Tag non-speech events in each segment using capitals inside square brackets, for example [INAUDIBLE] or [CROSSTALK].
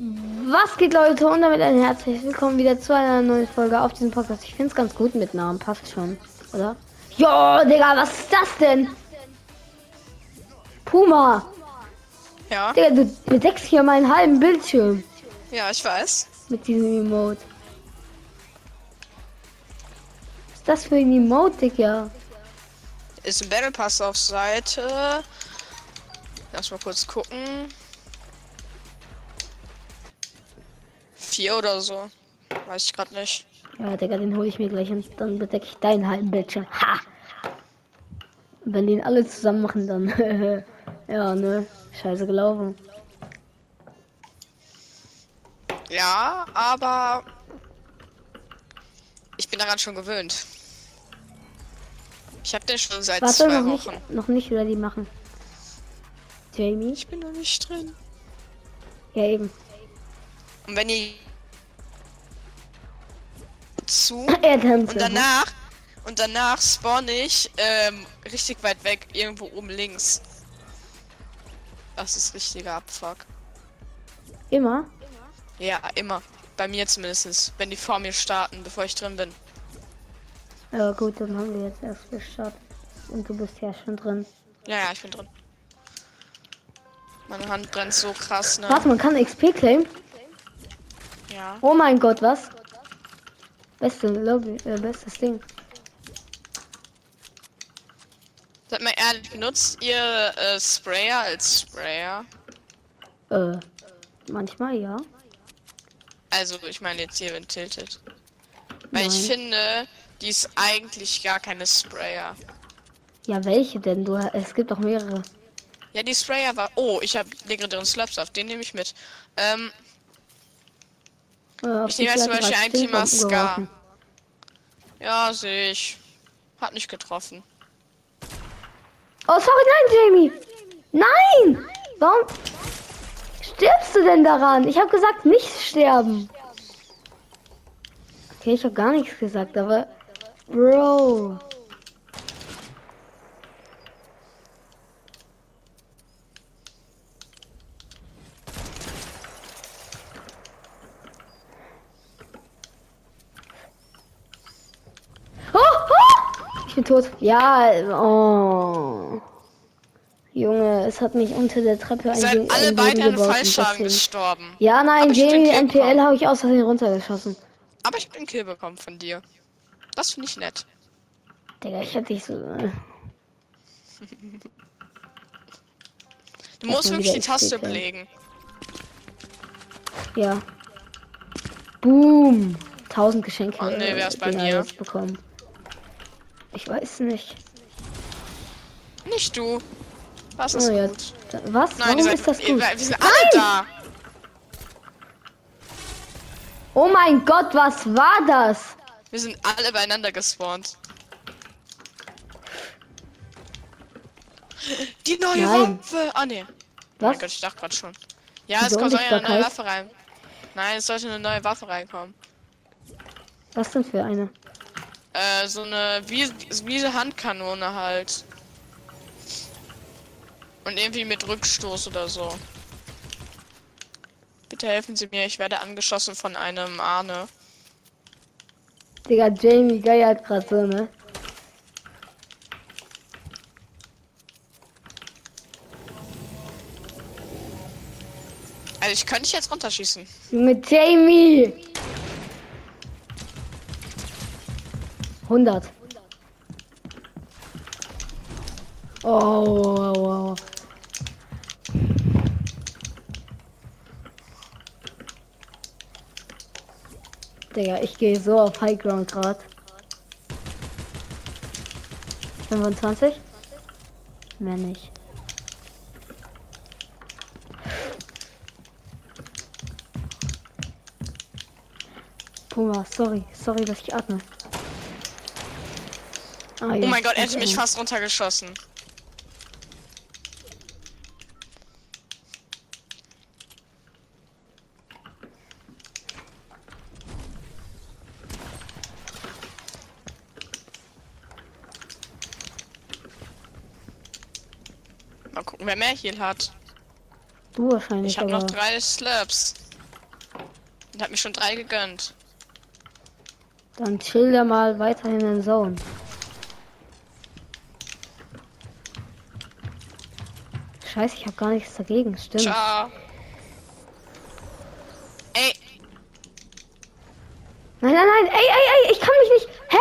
Was geht Leute und damit ein herzliches Willkommen wieder zu einer neuen Folge auf diesem Podcast. Ich finde es ganz gut mit Namen, passt schon, oder? Jo, Digga, was ist das denn? Puma, Ja, Digga, du bedeckst hier meinen halben Bildschirm ja, ich weiß. mit diesem Emote. Was ist das für ein Emote, Digga? Ist ein Battle Pass auf Seite. Lass mal kurz gucken. Vier oder so. Weiß ich gerade nicht. Ja, Digga, den hole ich mir gleich und dann bedecke ich deinen halben Bildschirm. Ha! Wenn die ihn alle zusammen machen, dann. [LAUGHS] ja, ne? Scheiße gelaufen. Ja, aber ich bin daran schon gewöhnt. Ich habe den schon seit Warte, zwei noch Wochen. nicht, noch nicht ready machen. Jamie? Ich bin noch nicht drin. Ja, eben. Und wenn ihr zu tanzt. und danach und danach spawn ich ähm, richtig weit weg irgendwo oben links. Das ist richtiger Abfuck. Immer? Ja, immer. Bei mir zumindest. Wenn die vor mir starten, bevor ich drin bin. Ja, gut, dann haben wir jetzt erst gestartet. Und du bist ja schon drin. Ja, ja, ich bin drin. Meine Hand brennt so krass, ne? Warte, man kann XP claimen? Ja. Oh mein Gott, was? Beste Lobby, äh, bestes Ding. Seid mal ehrlich, benutzt ihr äh, Sprayer als Sprayer? Äh, manchmal ja. Also, ich meine jetzt hier, wenn tiltet. Weil ich Nein. finde, die ist eigentlich gar keine Sprayer. Ja, welche denn? Du, es gibt doch mehrere. Ja, die Sprayer war. Oh, ich habe legendären Slaps auf, den nehme ich mit. Ähm, Äh, Ich nehme jetzt zum Beispiel ein Thema Stinkbomben Ska. geworfen. ja, sehe ich. Hat nicht getroffen. Oh, sorry, nein, Jamie! Nein! Warum stirbst du denn daran? Ich habe gesagt, nicht sterben. Okay, ich habe gar nichts gesagt, aber. Bro. Oh, oh! Ich bin tot. Ja, oh. Junge, es hat mich unter der Treppe ein seid alle beide an Fallschaden gestorben. Ja, nein, bin Jamie NPL habe ich aus Versehen runtergeschossen. Aber ich den Kill bekommen von dir. Das finde ich nett. Digga, ich hätte dich so. äh, Du musst wirklich die Taste belegen. Ja. Boom. 1000 Geschenke. Oh, nee, äh, wer ist bei mir? bekommen. Ich weiß nicht. Nicht du. Was ist Oh, ja. gut? Da- Was? Nein, Warum seid, ist das gut? wir sind alle da. Oh mein Gott, was war das? Wir sind alle beieinander gespawnt. Die neue Nein. Waffe. Ah. Oh Was? mein Gott, ich dachte gerade schon. Ja, es kommt ja eine neue? Waffe rein. Nein, es sollte eine neue Waffe reinkommen. Was denn für eine? Äh, so eine, wie, wie eine Handkanone halt. Und irgendwie mit Rückstoß oder so. Bitte helfen Sie mir, ich werde angeschossen von einem Arne. Digga, Jamie geiert gerade so, ne? Also ich könnte dich jetzt runterschießen. Mit Jamie! 100. Oh, wow, wow. Digga, ich gehe so auf High Ground gerade. 25? Mehr nicht. Puma, sorry, sorry, dass ich atme. Ah, Oh mein Gott, er hätte mich fast runtergeschossen. Mal gucken, wer mehr Heal hat. Du wahrscheinlich, Ich habe noch drei Slurps. Und hat mir schon drei gegönnt. Dann chill der mal weiterhin in Zone. Scheiße, ich habe gar nichts dagegen, stimmt. Ciao. Ey, Nein, nein, nein, ey, ey, ey, ich kann mich nicht. Hä?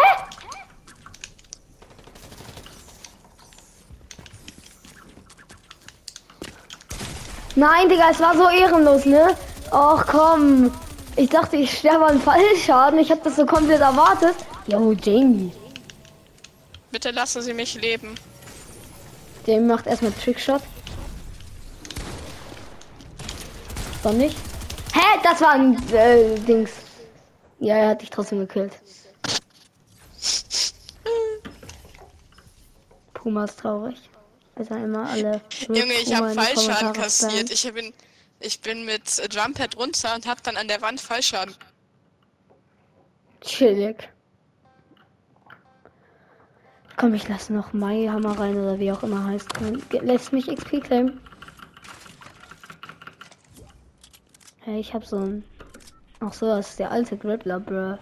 Nein, Digga, es war so ehrenlos, ne? Och komm. Ich dachte, ich sterbe an Fallschaden. Ich habe das so komplett erwartet. Jo, Jamie. bitte lassen Sie mich leben. Der macht erstmal Trickshot. Doch nicht? Hä? Das war ein äh, Dings. Ja, er hat dich trotzdem gekillt. Puma ist traurig. Also immer alle. Junge, ich habe Fallschaden kassiert. Ich bin, ich bin mit äh, Jumppad runter und hab dann an der Wand Fallschaden. Chillig. Komm, ich lasse noch Mai Hammer rein oder wie auch immer heißt. Lässt mich XP claimen. Hey, ich hab so ein. Ach so, das ist der alte Grappler, bruh.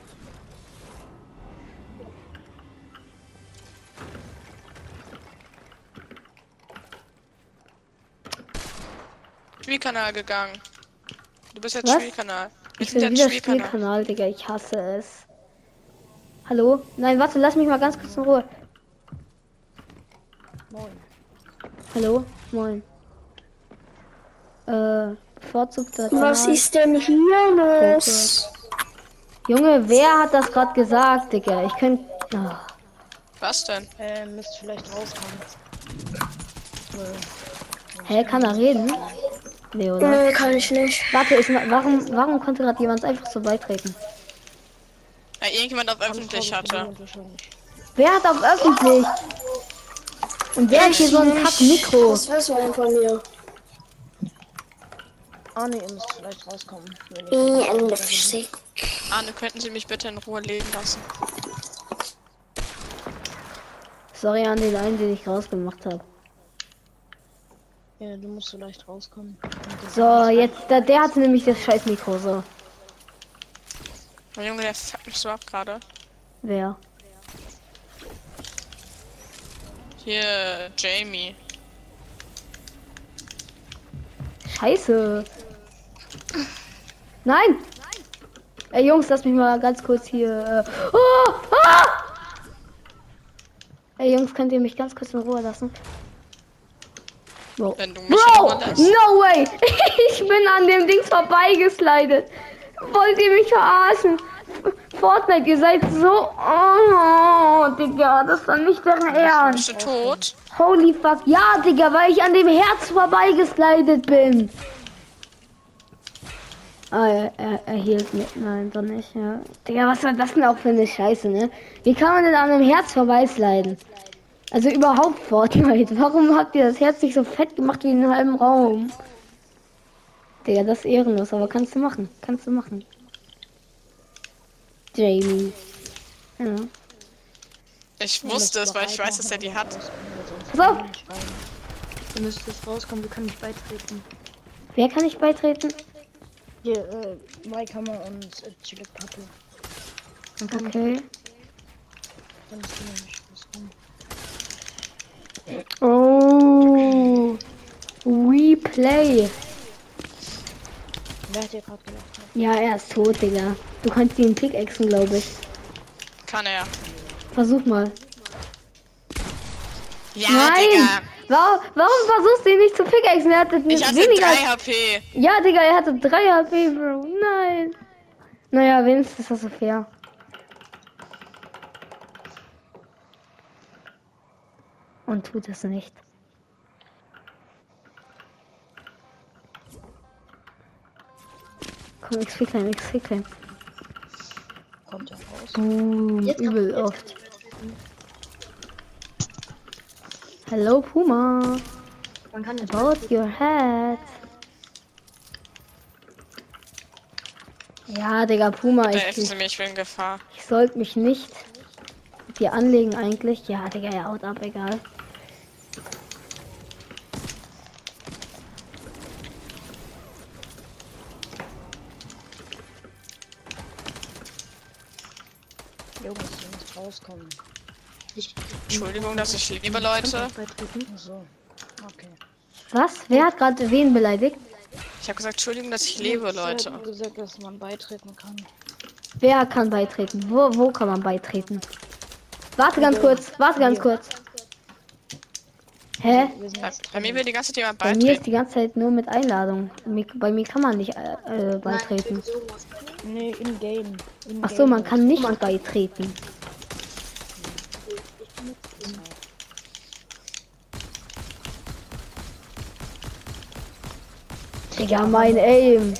Spielkanal gegangen. Du bist jetzt Was? Spielkanal. Ich bin wieder Spielkanal. Spielkanal, Digga. Ich hasse es. Hallo? Nein, warte, lass mich mal ganz kurz in Ruhe. Moin. Hallo? Moin. Äh, bevorzugter Was ist denn hier los? Junge, wer hat das gerade gesagt, Digga? Ich könnte. Ah. Was denn? Äh, müsste vielleicht rauskommen. Hä, kann er reden? Nee, oder? Nee, kann ich nicht. Warte, ist, warum, warum konnte gerade jemand einfach so beitreten? Ja, irgendjemand auf öffentlich hatte. Wer hat auf öffentlich? Und wer hat hier so ein Kack-Mikro? Willst du denn von mir? Ah, nee, ihr müsst vielleicht rauskommen. Ende Physik. Arne, könnten Sie mich bitte in Ruhe leben lassen? Sorry an den einen, den ich rausgemacht habe. ja, du musst vielleicht rauskommen. So, jetzt, der, der hatte nämlich das scheiß Mikro, so. Oh, Junge, der fuckt mich so ab gerade. Wer? Hier, Jamie. Scheiße. Nein! Ey, Jungs, lass mich mal ganz kurz hier. Äh, oh, ah! Ey, Jungs, könnt ihr mich ganz kurz in Ruhe lassen? Wow. Bro, no way! [LAUGHS] Ich bin an dem Dings vorbeigeslidet. Wollt ihr mich verarschen? Fortnite, ihr seid so. Oh, Digga, das ist doch nicht deren Ernst. Bist du tot? Holy fuck. Ja, Digga, weil ich an dem Herz vorbeigeslidet bin. Ah, er, er, er hielt mir. Nein, doch nicht, ja. Digga, was war das denn auch für eine Scheiße, ne? Wie kann man denn an einem Herz vorbeisliden? Also überhaupt Fortnite. [LAUGHS] Warum habt ihr das Herz nicht so fett gemacht wie in einem halben Raum? Digga, das ist ehrenlos, aber kannst du machen. Kannst du machen. Jamie. Ja. Ich wusste es, weil ich weiß, dass er die hat. Auf! Du müsstest rauskommen, wir können nicht beitreten. Wer kann ich beitreten? Hier, äh, Maikammer und äh, Chilek Pappe. Dann kann ich, Okay. dann ist du nicht rauskommen. Oh. We play. Wer hat dir gerade gedacht? Ja, er ist tot, Digga. Du kannst ihn pickaxen, glaube ich. Kann er. Versuch mal. Ja, Nein! Digga. Warum, warum versuchst du ihn nicht zu pickaxen? Er hatte Ich hatte weniger. 3 HP. Ja, Digga, er hatte 3 HP, Bro. Nein. Naja, wenigstens ist das so fair. Und tut es nicht. Komm, XP klein, XP klein. Kommt ja raus. Boom, übel jetzt oft. Hello Puma. Man kann jetzt About your head. Ja, Digga, Puma, Der ich, ich, bin in Gefahr. ich sollte mich nicht dir anlegen eigentlich. Ja, Digga, ja, haut ab, egal. Jungs, ich muss rauskommen. Ich, Entschuldigung, dass ich liebe Leute. beitreten. Ach so. Okay. Was? Wer hat gerade wen beleidigt? Ich habe gesagt, Entschuldigung, dass ich lebe, Ich Leute. hab gesagt, dass man beitreten kann. Wer kann beitreten? Wo, wo kann man beitreten? Warte ganz kurz, warte ganz kurz. Hä? Bei, mir will die ganze Zeit jemand Bei mir ist beitreten. die ganze Zeit nur mit Einladung. Bei mir kann man nicht äh, äh, beitreten. Nee, in Game. In Ach so, man kann nicht beitreten. Digga, mein Aim.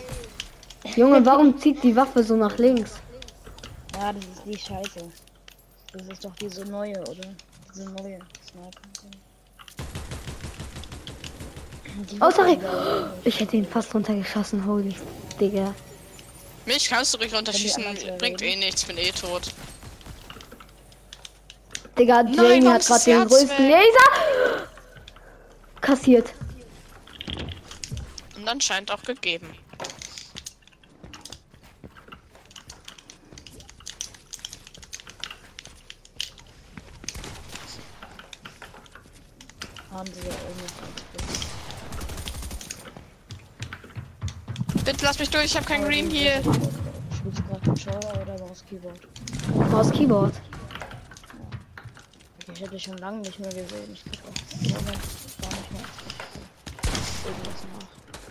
Junge, warum zieht die Waffe so nach links? Ja, das ist die Scheiße. Das ist doch diese neue, oder? Diese neue Sniper. Die Oh, sorry. Ich hätte ihn fast runtergeschossen, holy Digga. Mich kannst du ruhig runterschießen, bringt eh nichts, bin eh tot. Digga, Jamie hat gerade den größten? Laser kassiert. Und anscheinend auch gegeben. Haben sie ja irgendwas. Bitte lass mich durch, ich habe kein Green hier. Spielst du gerade Controller oder Maus Keyboard? Maus Keyboard. Ich hätte schon lange nicht mehr gesehen. Ich guck auch gar nicht mehr. Irgendwas nach.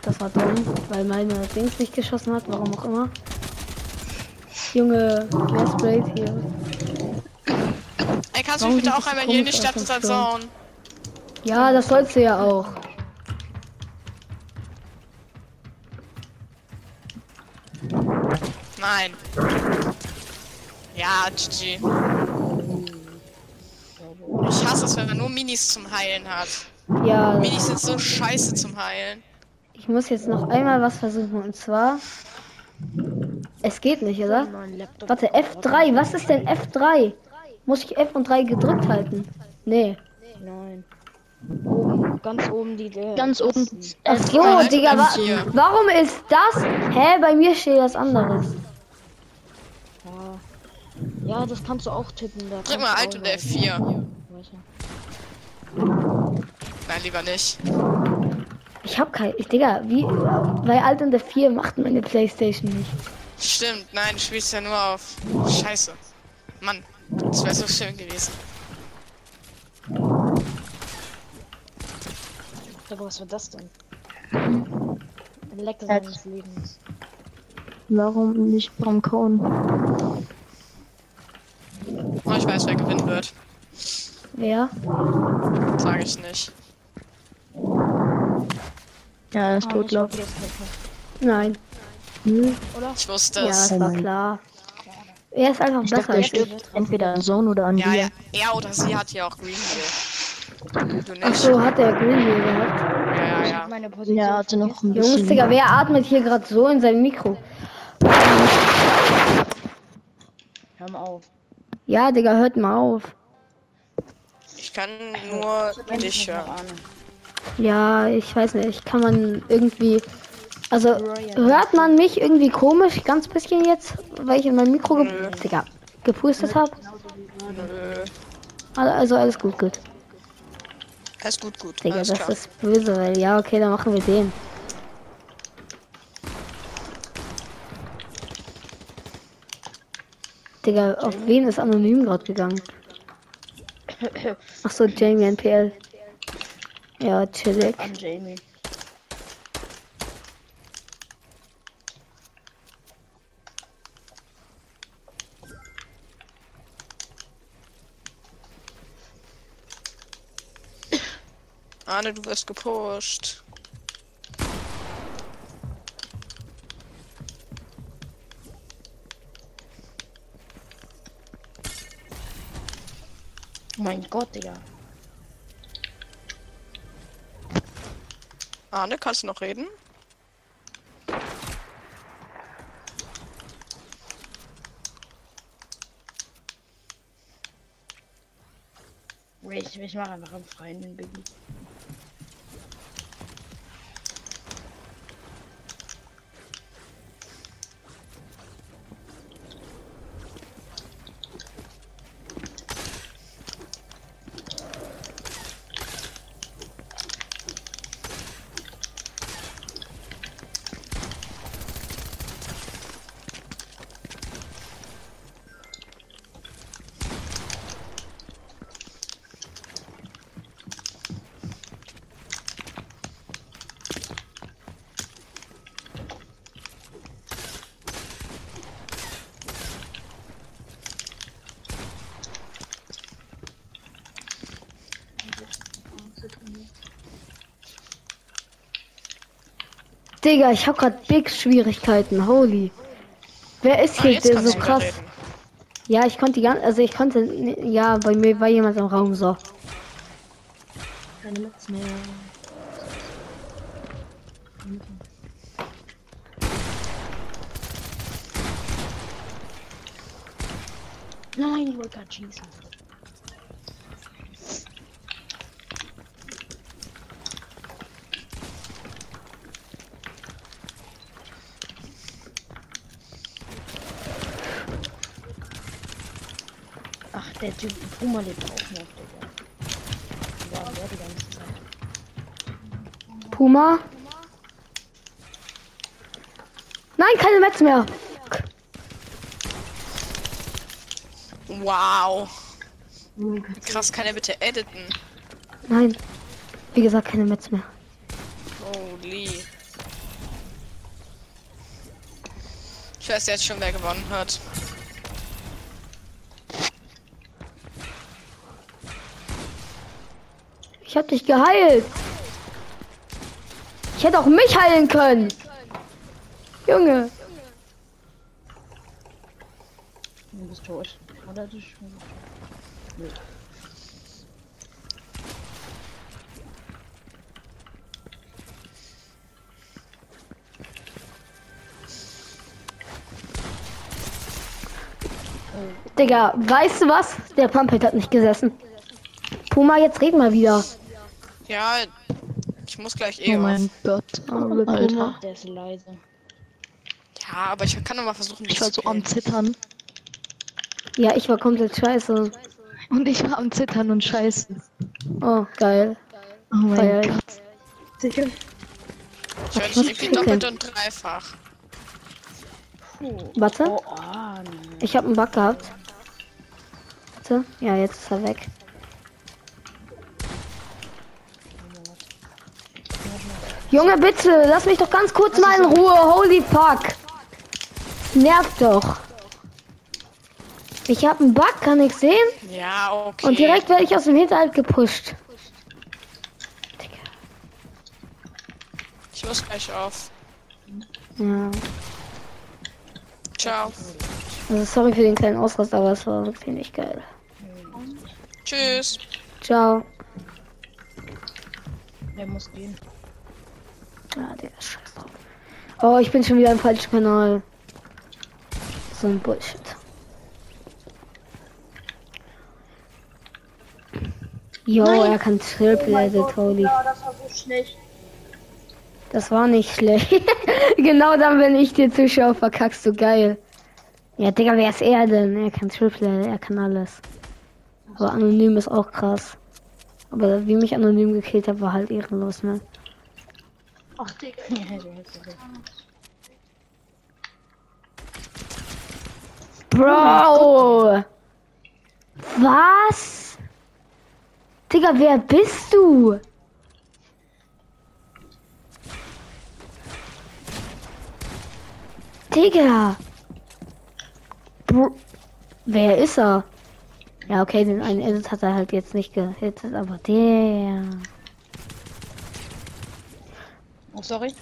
Das war dumm, weil meine Dings nicht geschossen hat, warum auch immer. Junge, wer sprayt hier? Ey, kannst du mich bitte auch einmal hier in die Stadt Zone? Ja, das sollst du ja auch. Nein. Ja, GG. Ich hasse es, wenn man nur Minis zum Heilen hat. Ja, Minis sind so scheiße zum Heilen. Ich muss jetzt noch einmal was versuchen und zwar. Es geht nicht, oder? Warte, F3, was ist denn F3? Muss ich F und 3 gedrückt halten? Nee. Nein. Oben, ganz oben die. äh, Ganz oben. Ach so, F3, Digga, wa F4. warum ist das? Hä, bei mir steht das anderes. Ja. ja, das kannst du auch tippen. Da Drück mal Alt und sagen. F4. Weiter. Nein, lieber nicht. Ich hab kein. Ich, Digga, wie. Bei Alt und der 4 macht meine Playstation nicht. Stimmt, nein, du spielst ja nur auf. Scheiße. Mann, das wäre so schön gewesen. Aber was war das denn? Ein Leck seines Lebens. Warum nicht vom Cone? Oh, ich weiß, wer gewinnen wird. Wer? Sage ich nicht. Ja, er ist Ah, tot, ich glaub Pepper. Nein. Ich wusste Ja, es. das war klar. Er ist einfach Ich besser dachte, er ich. stirbt entweder an Zone oder an Ja, dir. ja, er oder sie hat ja auch Green Hill. Ach so, hat er Green Hill gehabt. Ja, ja, Ich ja. meine Position. Ja, hatte noch ein Jungs, bisschen. Digga, wer atmet hier gerade so in sein Mikro? Hör mal auf. Ja, Digga, hört mal auf. Ich kann nur dich ich noch hören. Ja, ich weiß nicht. Kann man irgendwie. Also, hört man mich irgendwie komisch, ganz bisschen jetzt, weil ich in mein Mikro ge Digga, gepustet habe? Nö. Also, alles gut, gut. Alles gut, gut. Digga, Alles das klar. ist böse, weil ja, okay, dann machen wir den. Digga, auf wen ist anonym gerade gegangen? [LAUGHS] Ach so, Jamie NPL. Ja, chillig. An Jamie. Arne, du wirst gepusht. Mein Gott, Digga. Arne, kannst du noch reden? Ich, ich mache einfach einen freien den Biggie. Digga, ich hab grad Big Schwierigkeiten, holy. Wer ist hier ah, der so krass? Ja, ich konnte ja, also ich konnte, ja, bei mir war jemand im Raum so. Keine Mats mehr. Nein, ich wollte gerade schießen. Puma lebt auch noch, Digga. Ja, der die ganze Zeit. Puma. Nein, keine Metz mehr. Wow. Krass, kann er bitte editen? Nein. Wie gesagt, keine Metz mehr. Holy. Ich weiß jetzt schon, wer gewonnen hat. Ich hab dich geheilt. Ich hätte auch mich heilen können. Junge. Du bist tot. Oder du schon. Nö. Digga, weißt du was? Der Pumpet hat nicht gesessen. Puma, jetzt red mal wieder. Ja, ich muss gleich eh Oh auf. mein Gott. Alter. Der ist leise. Ja, aber ich kann noch mal versuchen, Ich war so am. Zittern. Ja, ich war komplett scheiße. Und ich war am Zittern und scheiße. Oh, geil. Oh mein Feier ich. Gott. Ich höre Ich dich irgendwie doppelt und dreifach. Puh. Warte, Oh, ah, nee. ich habe einen Bug gehabt. Warte. Ja, jetzt ist er weg. Junge, bitte, lass mich doch ganz kurz mal in Ruhe. Holy fuck. Nervt doch. Ich habe einen Bug, kann ich sehen? Ja, okay. Und direkt werde ich aus dem Hinterhalt gepusht. Digga. Ich muss gleich auf. Ja. Ciao. Also sorry für den kleinen Ausrast, aber es war wirklich nicht geil. Tschüss. Ciao. Der muss gehen. Ah, Digga, scheiß drauf. Oh, ich bin schon wieder im falschen Kanal. So ein Bullshit. Jo, er kann Triple Edit, holy. das war so schlecht. Das war nicht schlecht. [LAUGHS] genau dann, wenn ich dir zuschaue, verkackst du geil. Ja, Digga, wer ist er denn? Er kann Triple Edit, er kann alles. Aber anonym ist auch krass. Aber wie mich anonym gekillt hat, war halt ehrenlos, ne? Ach, [LAUGHS] Digga. Bro! Was? Digga, wer bist du? Digga! Bro wer ist er? Ja, okay, den einen Edit hat er halt jetzt nicht gehittet, aber der. Oh, sorry.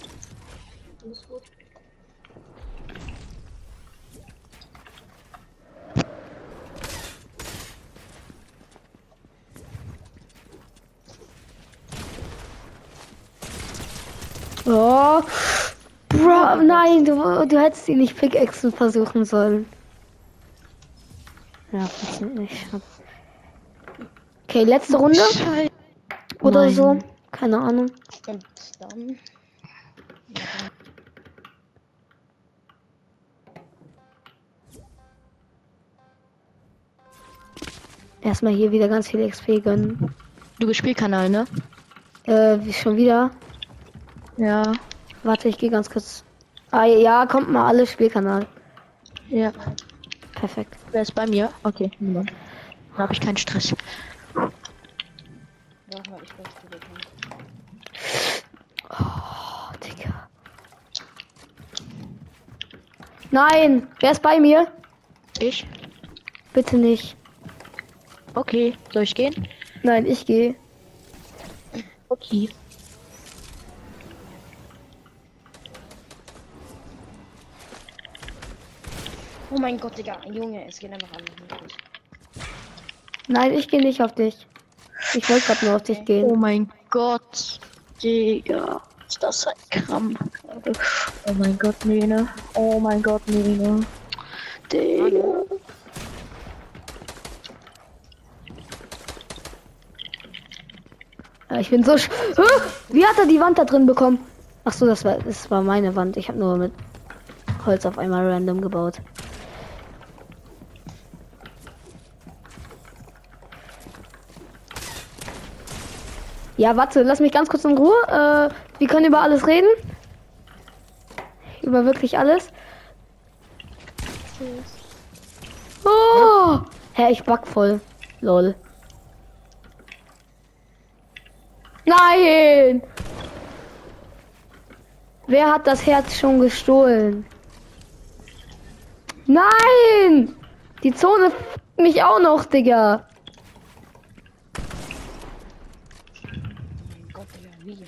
Oh. Bro, nein, du, du hättest ihn nicht Pickaxen versuchen sollen. Ja, funktioniert nicht. Okay, letzte Runde oder Nein. so. Keine Ahnung. Dann. Erstmal hier wieder ganz viel XP gönnen. Du bist Spielkanal, ne? Äh, wie schon wieder. Ja. Warte, ich gehe ganz kurz. Ah, ja, kommt mal alle Spielkanal. Ja. Perfekt. Wer ist bei mir? Okay. niemand. Dann habe ich keinen Stress. Ja, ich weiß. Oh, Nein, wer ist bei mir? Ich. Bitte nicht. Okay, soll ich gehen? Nein, ich gehe. Okay. Oh mein Gott, Digga, Junge, es geht einfach an. Nein, ich gehe nicht auf dich. Ich wollte gerade nur auf dich oh gehen. Oh mein Gott, Digga. Ist das ein Krampf? Oh mein Gott, Nene. Oh mein Gott, Nene. Digga. Ja, ich bin so. sch-? Wie hat er die Wand da drin bekommen? Ach so, das war, das war meine Wand. Ich habe nur mit Holz auf einmal random gebaut. Ja, warte, lass mich ganz kurz in Ruhe. Äh, wir können über alles reden. Über wirklich alles. Oh! Hä, ich back voll. Lol. Nein! Wer hat das Herz schon gestohlen? Nein! Die Zone mich auch noch, Digga. Mein Gott, Digga, wie?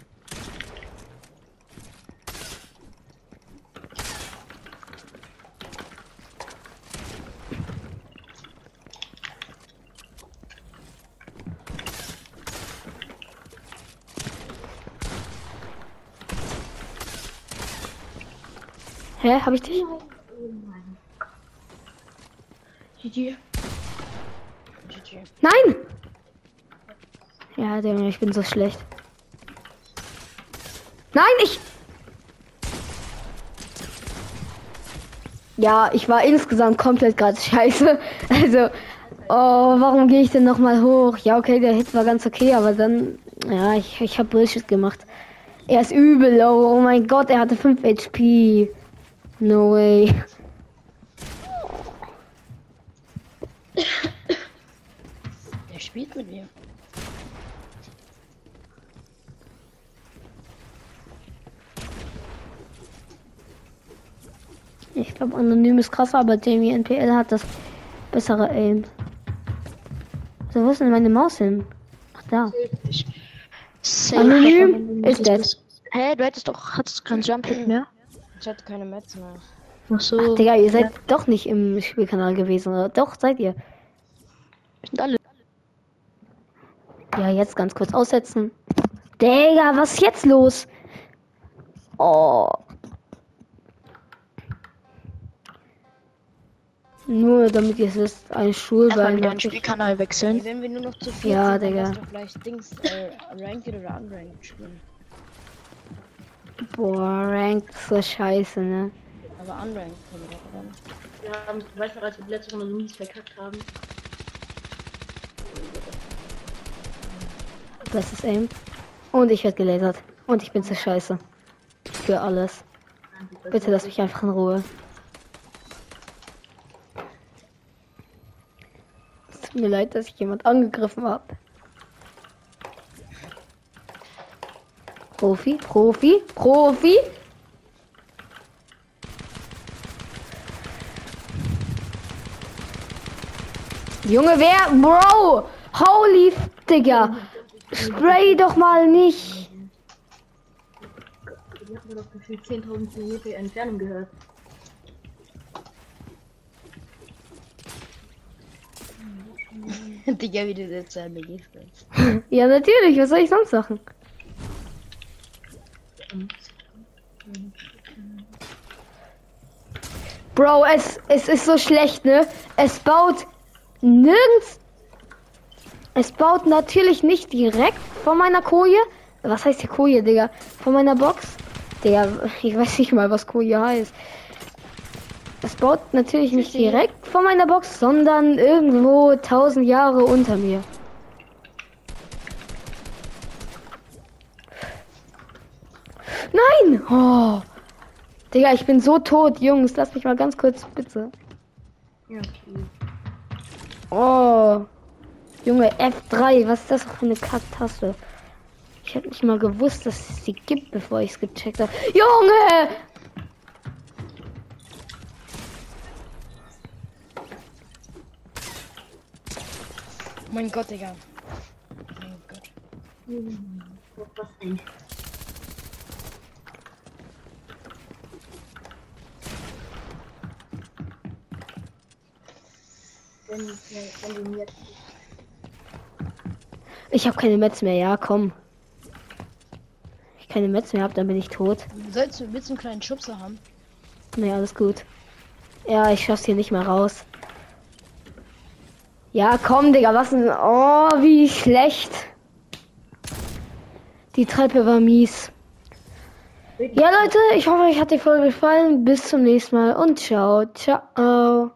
Hä, hab ich dich? GG. GG. Nein! Ja, Junge, ich bin so schlecht. Nein, ich. Ja, ich war insgesamt komplett gerade scheiße. [LAUGHS] Also, oh, warum gehe ich denn noch mal hoch? Ja, okay, der Hit war ganz okay, aber dann, ja, ich, ich habe Bullshit gemacht. Er ist übel low. Oh mein Gott, er hatte 5 HP. No way. Der spielt mit mir. Ich glaube, anonym ist krasser, aber Jamie NPL hat das bessere Aim. So, wo ist denn meine Maus hin? Ach, da. Safe. Anonym ist das. Hä, du hättest doch, hattest kein Jump mehr? Ich hatte keine Metz mehr. Ach so. Digga, ihr seid doch nicht im Spielkanal gewesen, oder? Doch, seid ihr. Sind alle. Ja, jetzt ganz kurz aussetzen. Digga, was ist jetzt los? Oh. Nur damit ihr es wisst, ein Einfach Schulbein. wieder einen Spielkanal wechseln. Wenn wir nur noch zu viel Ja, sind, Digga. vielleicht Dings, äh, Ranked oder Unranked spielen. Boah, Ranked ist so scheiße, ne? Aber Unranked können wir doch dann. Wir haben, weißt du, als wir letzte Runde Mies verkackt haben? Das ist Aim. Und ich werde gelasert. Und ich bin zu scheiße. Für alles. Bitte lass mich einfach in Ruhe. Es tut mir leid, dass ich jemand angegriffen habe. Profi, Profi, Profi. Junge, wer? Bro! Holy Digga! Spray doch mal nicht! Die hatten wir doch gefühlt 10.000 Kilometer Entfernung gehört. Digga, wie du jetzt an MG spielst. Ja, natürlich, was soll ich sonst machen? Bro, es, es ist so schlecht, ne? Es baut nirgends. Es baut natürlich nicht direkt vor meiner Koje. Was heißt die Koje, Digga? Vor meiner Box? Digga, [LAUGHS] ich weiß nicht mal, was Koje heißt. Es baut natürlich nicht direkt vor meiner Box, sondern irgendwo tausend Jahre unter mir. Nein! Oh. Digga, ich bin so tot, Jungs. Lass mich mal ganz kurz, bitte. Ja, okay. Oh. Junge, F3. Was ist das für eine Kacktaste? Ich hätte nicht mal gewusst, dass es sie gibt, bevor ich es gecheckt habe. Junge! Oh mein Gott, Digga. Mein Gott. Was? Ich habe keine Metz mehr, ja, komm. Ich keine Metz mehr habe, dann bin ich tot. Sollst du, willst einen kleinen Schubser haben? Nee, alles gut. Ja, ich schaff's hier nicht mal raus. Ja, komm, Digga, was denn? Oh, wie schlecht. Die Treppe war mies. Ja, Leute, ich hoffe, euch hat die Folge gefallen. Bis zum nächsten Mal und ciao, ciao.